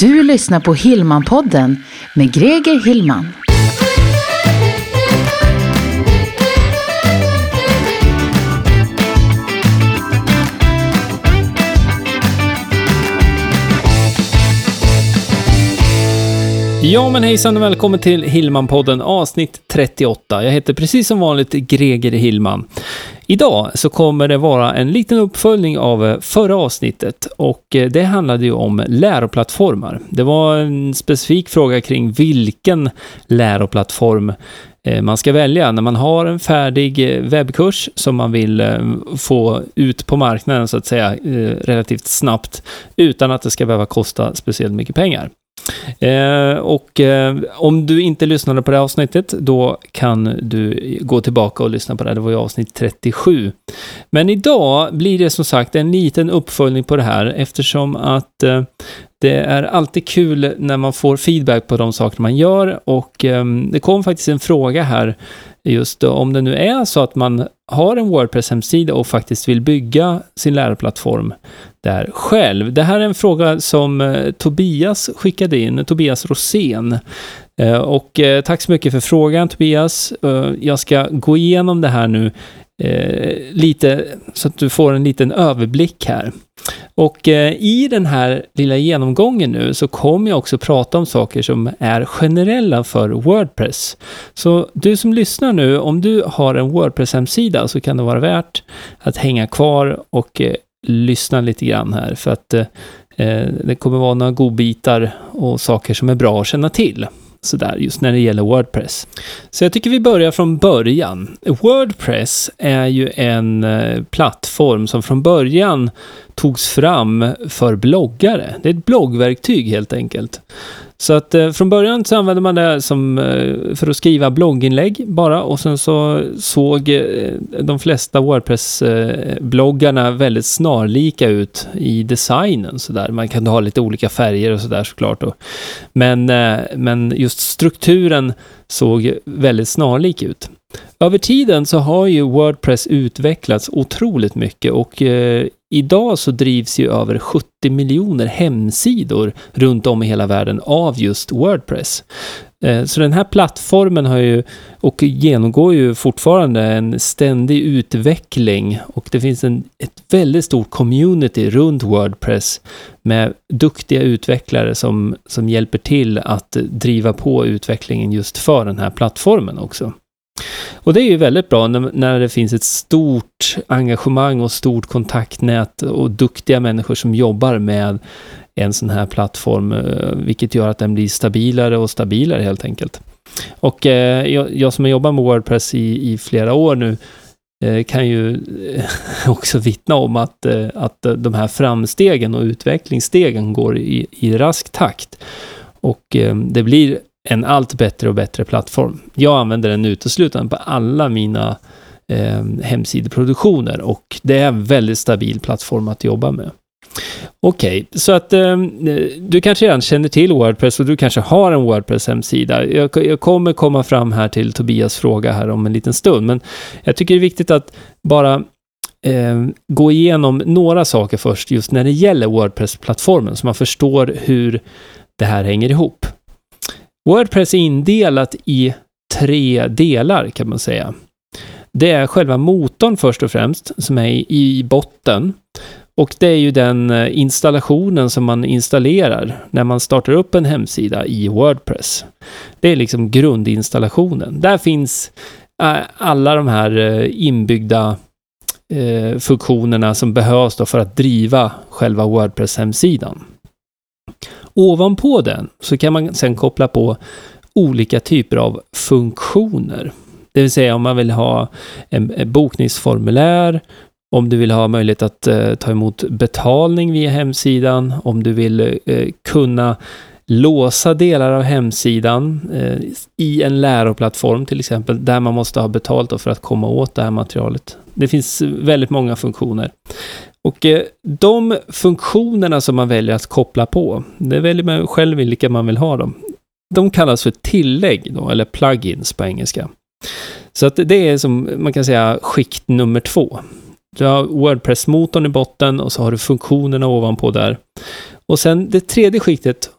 Du lyssnar på Hillmanpodden med Greger Hillman. Ja men hejsan och välkommen till Hillman-podden avsnitt 38. Jag heter precis som vanligt Greger Hillman. Idag så kommer det vara en liten uppföljning av eh, förra avsnittet och eh, det handlade ju om läroplattformar. Det var en specifik fråga kring vilken läroplattform eh, man ska välja när man har en färdig webbkurs som man vill få ut på marknaden så att säga relativt snabbt utan att det ska behöva kosta speciellt mycket pengar. Eh, och eh, om du inte lyssnade på det avsnittet, då kan du gå tillbaka och lyssna på det. Det var ju avsnitt 37. Men idag blir det som sagt en liten uppföljning på det här eftersom att eh, det är alltid kul när man får feedback på de saker man gör och eh, det kom faktiskt en fråga här just om det nu är så att man har en Wordpress-hemsida och faktiskt vill bygga sin lärplattform där själv. Det här är en fråga som eh, Tobias skickade in, Tobias Rosén. Eh, och eh, tack så mycket för frågan Tobias. Jag ska gå igenom det här nu Eh, lite så att du får en liten överblick här. Och eh, i den här lilla genomgången nu så kommer jag också prata om saker som är generella för Wordpress. Så du som lyssnar nu, om du har en Wordpress-hemsida så kan det vara värt att hänga kvar och eh, lyssna lite grann här för att eh, eh det kommer vara några godbitar och saker som är bra att känna till sådär just när det gäller Wordpress. Så jag tycker vi börjar från början. Wordpress är ju en eh, plattform som från början togs fram för bloggare. Det är ett bloggverktyg helt enkelt. Så att eh, från början så använde man det som, eh, för att skriva blogginlägg bara och sen så såg eh, de flesta Wordpress-bloggarna väldigt snarlika ut i designen sådär. Man kan ha lite olika färger och sådär såklart. Då. Men, eh, men just strukturen såg väldigt snarlik ut. Över tiden så har ju Wordpress utvecklats otroligt mycket och eh, idag så drivs ju över 70 miljoner hemsidor runt om i hela världen av just Wordpress. Eh, så den här plattformen har ju och genomgår ju fortfarande en ständig utveckling och det finns en, ett väldigt stort community runt Wordpress med duktiga utvecklare som, som hjälper till att driva på utvecklingen just för den här plattformen också. Och det är ju väldigt bra när, när det finns ett stort engagemang och stort kontaktnät och duktiga människor som jobbar med en sån här plattform, eh, vilket gör att den blir stabilare och stabilare helt enkelt. Och eh, jag, jag, som har jobbat med Wordpress i, i flera år nu eh, kan ju eh, också vittna om att, eh, att de här framstegen och utvecklingsstegen går i, i rask takt. Och eh, det blir en allt bättre och bättre plattform. Jag använder den uteslutande på alla mina eh, hemsideproduktioner och det är en väldigt stabil plattform att jobba med. Okej, okay, så att eh, du kanske redan känner till Wordpress och du kanske har en Wordpress-hemsida. Jag, jag, kommer komma fram här till Tobias fråga här om en liten stund, men jag tycker det är viktigt att bara eh, gå igenom några saker först just när det gäller Wordpress-plattformen, så man förstår hur det här hänger ihop. Wordpress är indelat i tre delar kan man säga. Det är själva motorn först och främst, som är i botten. Och det är ju den eh, installationen som man installerar när man startar upp en hemsida i Wordpress. Det är liksom grundinstallationen. Där finns eh, alla de här eh, inbyggda funktionerna som behövs för att driva själva Wordpress-hemsidan. Ovanpå den så kan man sen koppla på olika typer av funktioner. Det vill säga om man vill ha en, bokningsformulär, om du vill ha möjlighet att eh, ta emot betalning via hemsidan, om du vill eh, kunna låsa delar av hemsidan eh, i en läroplattform till exempel, där man måste ha betalt för att komma åt det här materialet. Det finns väldigt många funktioner. Och eh, de funktionerna som man väljer att koppla på, det väljer man själv vilka man vill ha dem. De kallas för tillägg då, eller plugins på engelska. Så att det är som man kan säga skikt nummer två. Du har Wordpress-motorn i botten och så har du funktionerna ovanpå där. Och sen det tredje skiktet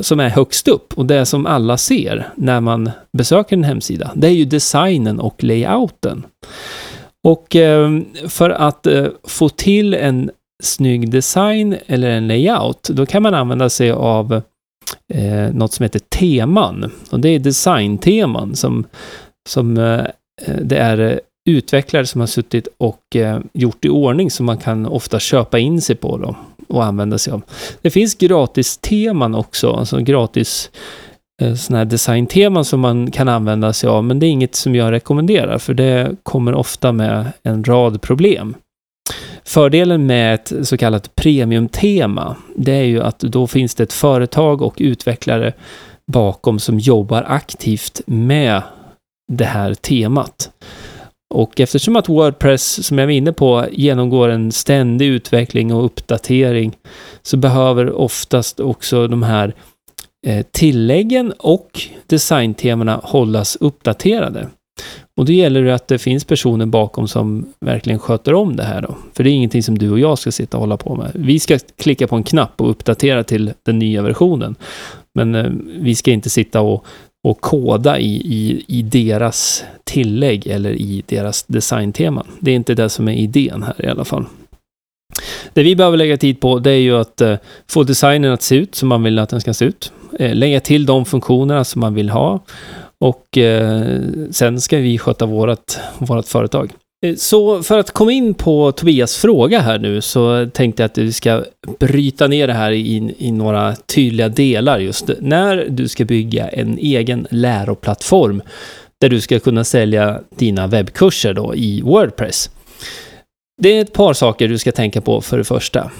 som är högst upp och det som alla ser när man besöker en hemsida, det är ju designen och layouten. Och ehm, för att eh, få till en snygg design eller en layout, då kan man använda sig av eh, något som heter teman. Och det är designteman som, som eh, eh, det är utvecklare som har suttit och gjort i ordning som man kan ofta köpa in sig på då och använda sig av. Det finns gratis teman också, alltså gratis Eh, sådana här designteman som man kan använda sig av, men det är inget som jag rekommenderar, för det kommer ofta med en rad problem. Fördelen med ett så kallat premiumtema, det är ju att då finns det ett företag och utvecklare bakom som jobbar aktivt med det här temat. Och eftersom att Wordpress, som jag var inne på, genomgår en ständig utveckling och uppdatering så behöver oftast också de här eh, Eh, tilläggen och designtemana hållas uppdaterade. Och då gäller det att det finns personer bakom som verkligen sköter om det här då. För det är ingenting som du och jag ska sitta och hålla på med. Vi ska klicka på en knapp och uppdatera till den nya versionen. Men eh, vi ska inte sitta och och koda i, i, i deras tillägg eller i deras designteman. Det är inte det som är idén här i alla fall. Det vi behöver lägga tid på det är ju att eh, få designen att se ut som man vill att den ska se ut. Eh, lägga till de funktionerna som man vill ha och eh, sen ska vi sköta vårt, vårt företag. Eh, så för att komma in på Tobias fråga här nu så tänkte jag att vi ska bryta ner det här i, i några tydliga delar just när du ska bygga en egen läroplattform där du ska kunna sälja dina webbkurser då i Wordpress. Det är ett par saker du ska tänka på för det första.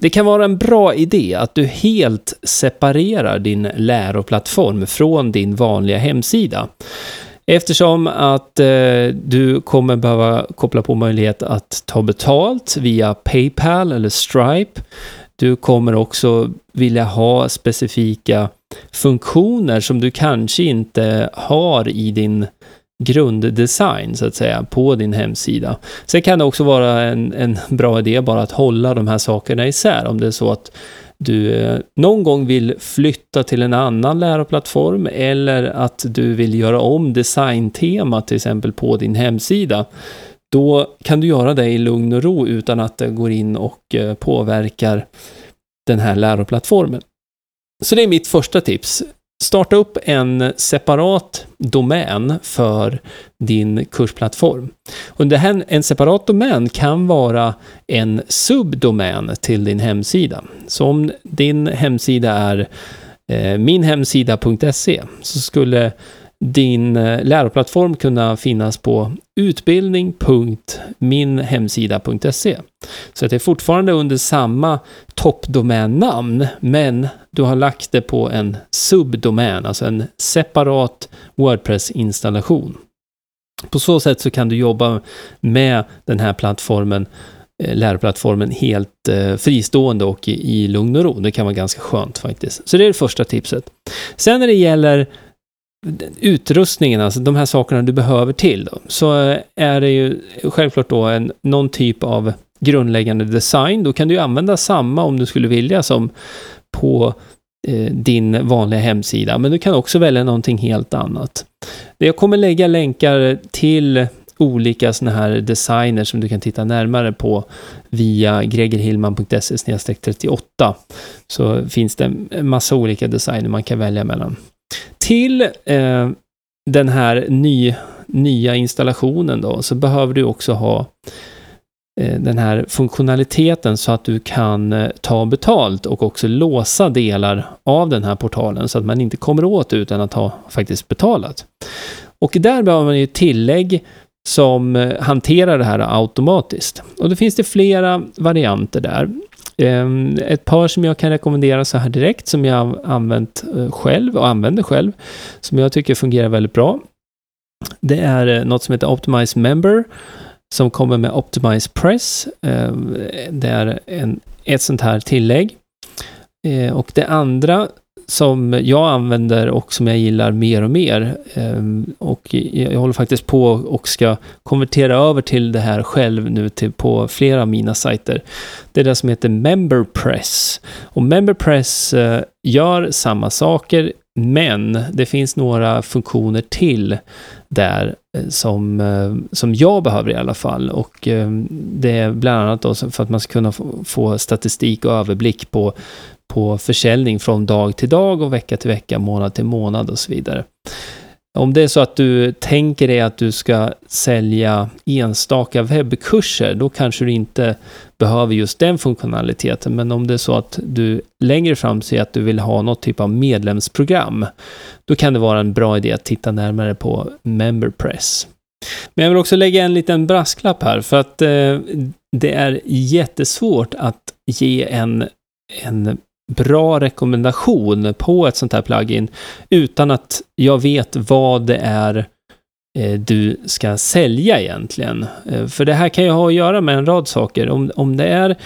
Det kan vara en bra idé att du helt separerar din läroplattform från din vanliga hemsida. Eftersom att eh, du kommer behöva koppla på möjlighet att ta betalt via Paypal eller Stripe. Du kommer också vilja ha specifika funktioner som du kanske inte har i din grunddesign så att säga på din hemsida. Sen kan det också vara en, en bra idé bara att hålla de här sakerna isär om det är så att du eh, någon gång vill flytta till en annan läroplattform eller att du vill göra om designtema till exempel på din hemsida. Då kan du göra det i lugn och ro utan att det går in och eh, påverkar den här läroplattformen. Så det är mitt första tips. Starta upp en separat domän för din kursplattform. Och det här, en separat domän kan vara en subdomän till din hemsida. Så om din hemsida är eh, minhemsida.se så skulle din eh, läroplattform kunna finnas på utbildning.minhemsida.se. Så att det är fortfarande under samma toppdomännamn, men du har lagt det på en subdomän, alltså en separat Wordpress-installation. På så sätt så kan du jobba med den här plattformen, eh, läroplattformen helt eh, fristående och i lugn och ro. Det kan vara ganska skönt faktiskt. Så det är det första tipset. Sen när det gäller utrustningen, alltså de här sakerna du behöver till, då, så eh, är det ju självklart då en, någon typ av grundläggande design. Då kan du använda samma om du skulle vilja som på eh, din vanliga hemsida, men du kan också välja någonting helt annat. Jag kommer lägga länkar till olika sådana här designer som du kan titta närmare på via gregerhillman.se 38. Så finns det en massa olika designer man kan välja mellan. Till eh, den här ny, nya installationen då, så behöver du också ha eh, den här funktionaliteten så att du kan eh, ta betalt och också låsa delar av den här portalen så att man inte kommer åt utan att ha faktiskt betalat. Och där behöver man ju tillägg som eh, hanterar det här automatiskt. Och då finns det flera varianter där. Ehm, ett par som jag kan rekommendera så här direkt, som jag har använt eh, själv och använder själv, som jag tycker fungerar väldigt bra. Det är eh, något som heter Optimize Member, som kommer med Optimize Press. Ehm, det är en, ett sånt här tillägg. Ehm, och det andra som jag använder och som jag gillar mer och mer. Ehm, och jag håller faktiskt på och ska konvertera över till det här själv nu till, på flera av mina sajter. Det är det som heter MemberPress. Och MemberPress eh, gör samma saker men det finns några funktioner till där eh, som, eh, som jag behöver i alla fall. Och ehm, det är bland annat då för att man ska kunna få statistik och överblick på på försäljning från dag till dag och vecka till vecka, månad till månad och så vidare. Om det är så att du tänker dig att du ska sälja enstaka webbkurser, då kanske du inte behöver just den funktionaliteten. Men om det är så att du längre fram ser att du vill ha något typ av medlemsprogram, då kan det vara en bra idé att titta närmare på MemberPress. Men jag vill också lägga en liten brasklapp här, för att eh, det är jättesvårt att ge en, en bra rekommendation på ett sånt här plugin utan att jag vet vad det är eh, du ska sälja egentligen. Eh, för det här kan ju ha att göra med en rad saker. Om, om det är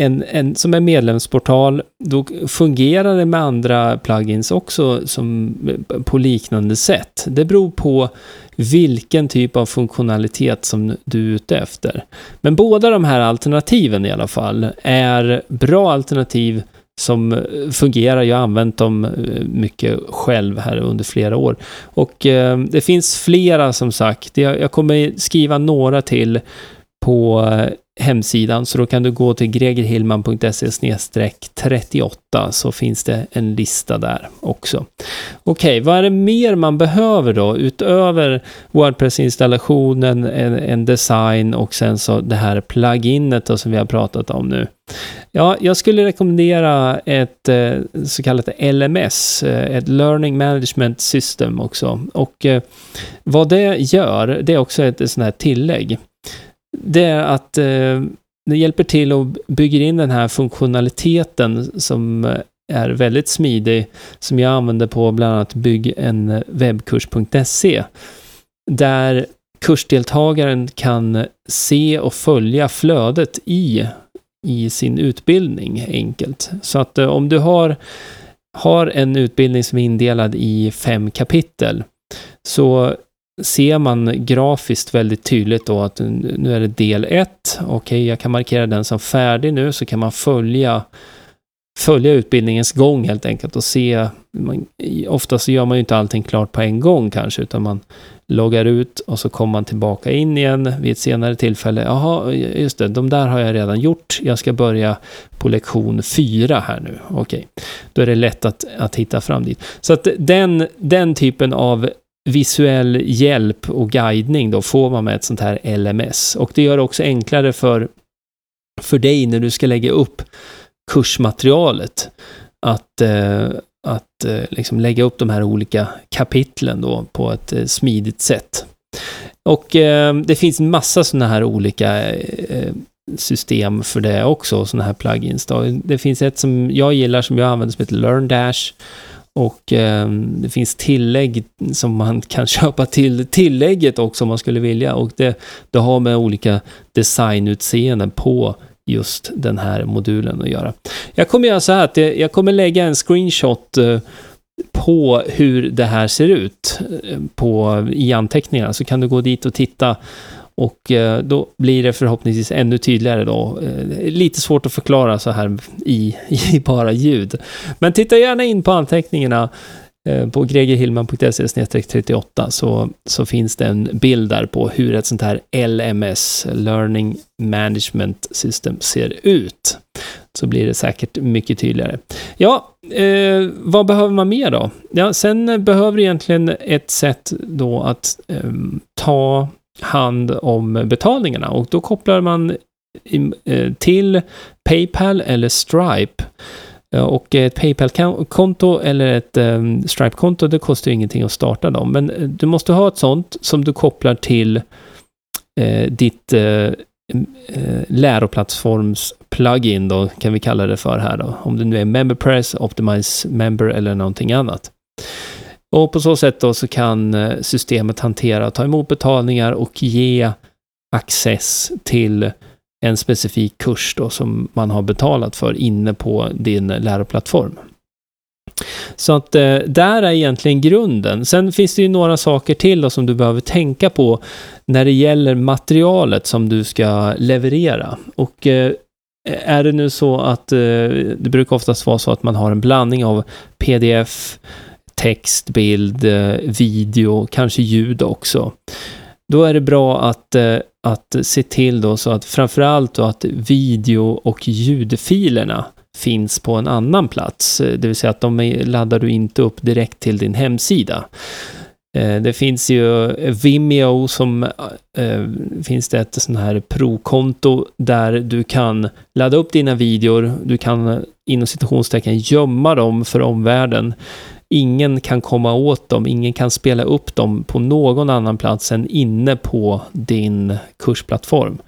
en, en, som en medlemsportal, då fungerar det med andra plugins också som, eh, på liknande sätt. Det beror på vilken typ av funktionalitet som du är ute efter. Men båda de här alternativen i alla fall är bra alternativ som eh, fungerar. Jag har använt dem eh, mycket själv här under flera år. Och eh, det finns flera som sagt. Jag, jag kommer skriva några till på eh, hemsidan, så då kan du gå till gregerhillman.se 38 så finns det en lista där också. Okej, okay, vad är det mer man behöver då utöver Wordpress-installationen, en, en, design och sen så det här pluginet då, som vi har pratat om nu. Ja, jag skulle rekommendera ett eh, så kallat LMS, eh, ett Learning Management System också. Och vad det gör, det är också ett sånt här tillägg det är att eh, det hjälper till och bygger in den här funktionaliteten som eh, är väldigt smidig, som jag använder på bland annat byggenwebbkurs.se. Eh, där kursdeltagaren kan se och följa flödet i, i sin utbildning enkelt. Så att eh, om du har, har en utbildning som är indelad i fem kapitel, så ser man grafiskt väldigt tydligt då att nu är det del 1. Okej, okay, jag kan markera den som färdig nu, så kan man följa, följa utbildningens gång helt enkelt och se. Man, oftast gör man ju inte allting klart på en gång kanske, utan man loggar ut och så kommer man tillbaka in igen vid ett senare tillfälle. Jaha, just det, de där har jag redan gjort. Jag ska börja på lektion 4 här nu. Okej, okay. då är det lätt att, att hitta fram dit. Så att den, den typen av visuell hjälp och guidning då får man med ett sånt här LMS. Och det gör det också enklare för, för dig när du ska lägga upp kursmaterialet. Att, eh, att eh, liksom lägga upp de här olika kapitlen då på ett eh, smidigt sätt. Och eh, det finns massa sådana här olika eh, system för det också, sådana här plugins. Då. Det finns ett som jag gillar som jag använder som heter LearnDash. Och eh, det finns tillägg som man kan köpa till tillägget också om man skulle vilja. Och det, det har med olika designutseenden på just den här modulen att göra. Jag kommer göra så här att jag kommer lägga en screenshot eh, på hur det här ser ut eh, på, i anteckningarna, så kan du gå dit och titta och eh, då blir det förhoppningsvis ännu tydligare då. Eh, lite svårt att förklara så här i, i bara ljud. Men titta gärna in på anteckningarna eh, på gregerhillman.se 38 så, så finns det en bild där på hur ett sånt här LMS, Learning Management System, ser ut. Så blir det säkert mycket tydligare. Ja, eh, vad behöver man mer då? Ja, sen behöver egentligen ett sätt då att eh, ta hand om betalningarna och då kopplar man eh, till Paypal eller Stripe. Eh, och ett Paypal-konto eller ett ehm, Stripe-konto, det kostar ingenting att starta dem. Men eh, du måste ha ett sånt som du kopplar till ditt läroplattforms-plugin då, kan vi kalla det för här då. Om det nu är MemberPress, Optimize Member eller någonting annat. Och på så sätt då så kan eh, systemet hantera, ta emot betalningar och ge access till en specifik kurs då som man har betalat för inne på din läroplattform. Så att eh, där är egentligen grunden. Sen finns det ju några saker till då som du behöver tänka på när det gäller materialet som du ska leverera. Och eh, är det nu så att eh, det brukar oftast vara så att man har en blandning av pdf, text, bild, eh, video, kanske ljud också. Då är det bra att, eh, att se till då så att framförallt då att video och ljudfilerna finns på en annan plats. Eh, det vill säga att de laddar du inte upp direkt till din hemsida. Det finns ju Vimeo som eh, finns det ett sånt här provkonto där du kan ladda upp dina videor. Du kan inom citationstecken gömma dem för omvärlden. Ingen kan komma åt dem, ingen kan spela upp dem på någon annan plats än inne på din kursplattform.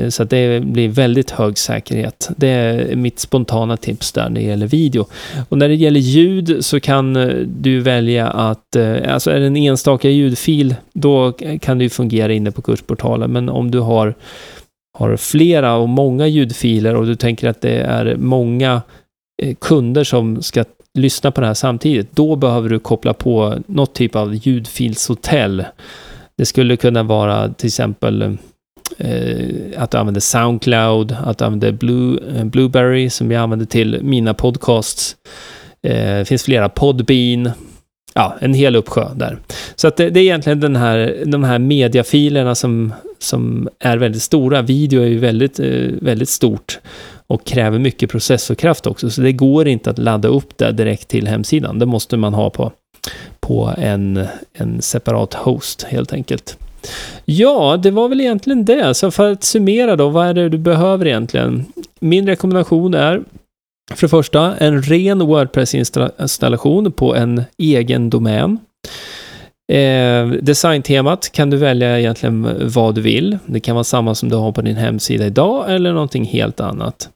Eh, så att det blir väldigt hög säkerhet. Det är mitt spontana tips där när det gäller video. Och när det gäller ljud så kan eh, du välja att, eh, alltså är det en enstaka ljudfil, då kan det ju fungera inne på kursportalen. Men om du har, har flera och många ljudfiler och du tänker att det är många kunder som ska lyssna på det här samtidigt, då behöver du koppla på något typ av ljudfilshotell. Det skulle kunna vara till exempel eh, att du använder Soundcloud, att du använder Blue, eh, Blueberry som jag använder till mina podcasts. Eh, det finns flera, Podbean, ja, en hel uppsjö där. Så att det, det, är egentligen den här, de här mediafilerna som, som är väldigt stora. Video är ju väldigt, eh, väldigt stort och kräver mycket processorkraft också, så det går inte att ladda upp det direkt till hemsidan. Det måste man ha på, på en, en separat host helt enkelt. Ja, det var väl egentligen det. Så för att summera då, vad är det du behöver egentligen? Min rekommendation är för det första en ren Wordpress-installation på en egen domän. Eh, designtemat kan du välja egentligen vad du vill. Det kan vara samma som du har på din hemsida idag eller någonting helt annat.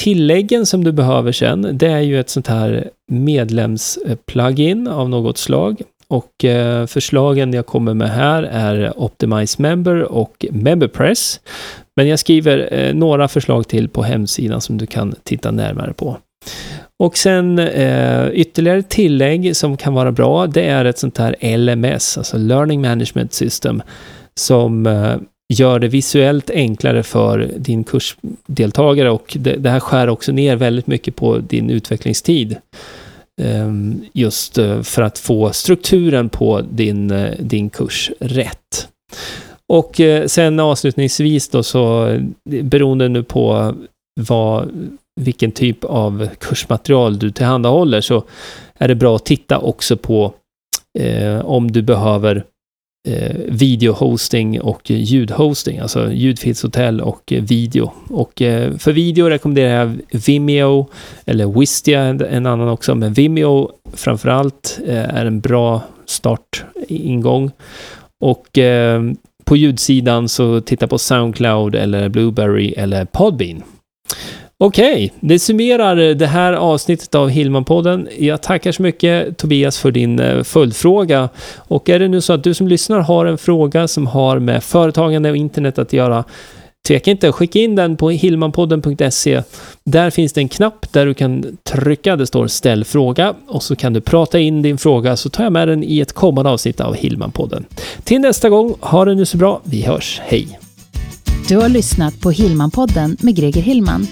Tilläggen som du behöver sen, det är ju ett sånt här medlems-plugin av något slag. Och eh, förslagen jag kommer med här är Optimize Member och MemberPress. Men jag skriver eh, några förslag till på hemsidan som du kan titta närmare på. Och sen eh, ytterligare tillägg som kan vara bra, det är ett sånt här LMS, alltså Learning Management System, som eh, gör det visuellt enklare för din kursdeltagare och det, det här skär också ner väldigt mycket på din utvecklingstid. Ehm, just eh, för att få strukturen på din, eh, din kurs rätt. Och eh, sen avslutningsvis då så, beroende nu på vad, vilken typ av kursmaterial du tillhandahåller, så är det bra att titta också på eh, om du behöver eh, videohosting och ljudhosting, alltså ljudfilshotell och eh, video. Och eh, för video rekommenderar jag Vimeo eller Wistia, en annan också, men Vimeo framförallt eh, är en bra startingång. Och eh, på ljudsidan så titta på Soundcloud eller Blueberry eller Podbean. Okej, okay, det summerar det här avsnittet av Hillman-podden. Jag tackar så mycket Tobias för din eh, följdfråga. Och är det nu så att du som lyssnar har en fråga som har med företagande och internet att göra, tveka inte, skicka in den på hillmanpodden.se. Där finns det en knapp där du kan trycka, det står ställ fråga och så kan du prata in din fråga så tar jag med den i ett kommande avsnitt av Hillman-podden. Till nästa gång, ha det nu så bra, vi hörs, hej! Du har lyssnat på Hillman-podden med Greger Hillman.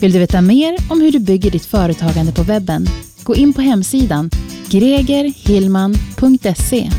Vill du veta mer om hur du bygger ditt företagande på webben? Gå in på hemsidan gregerhillman.se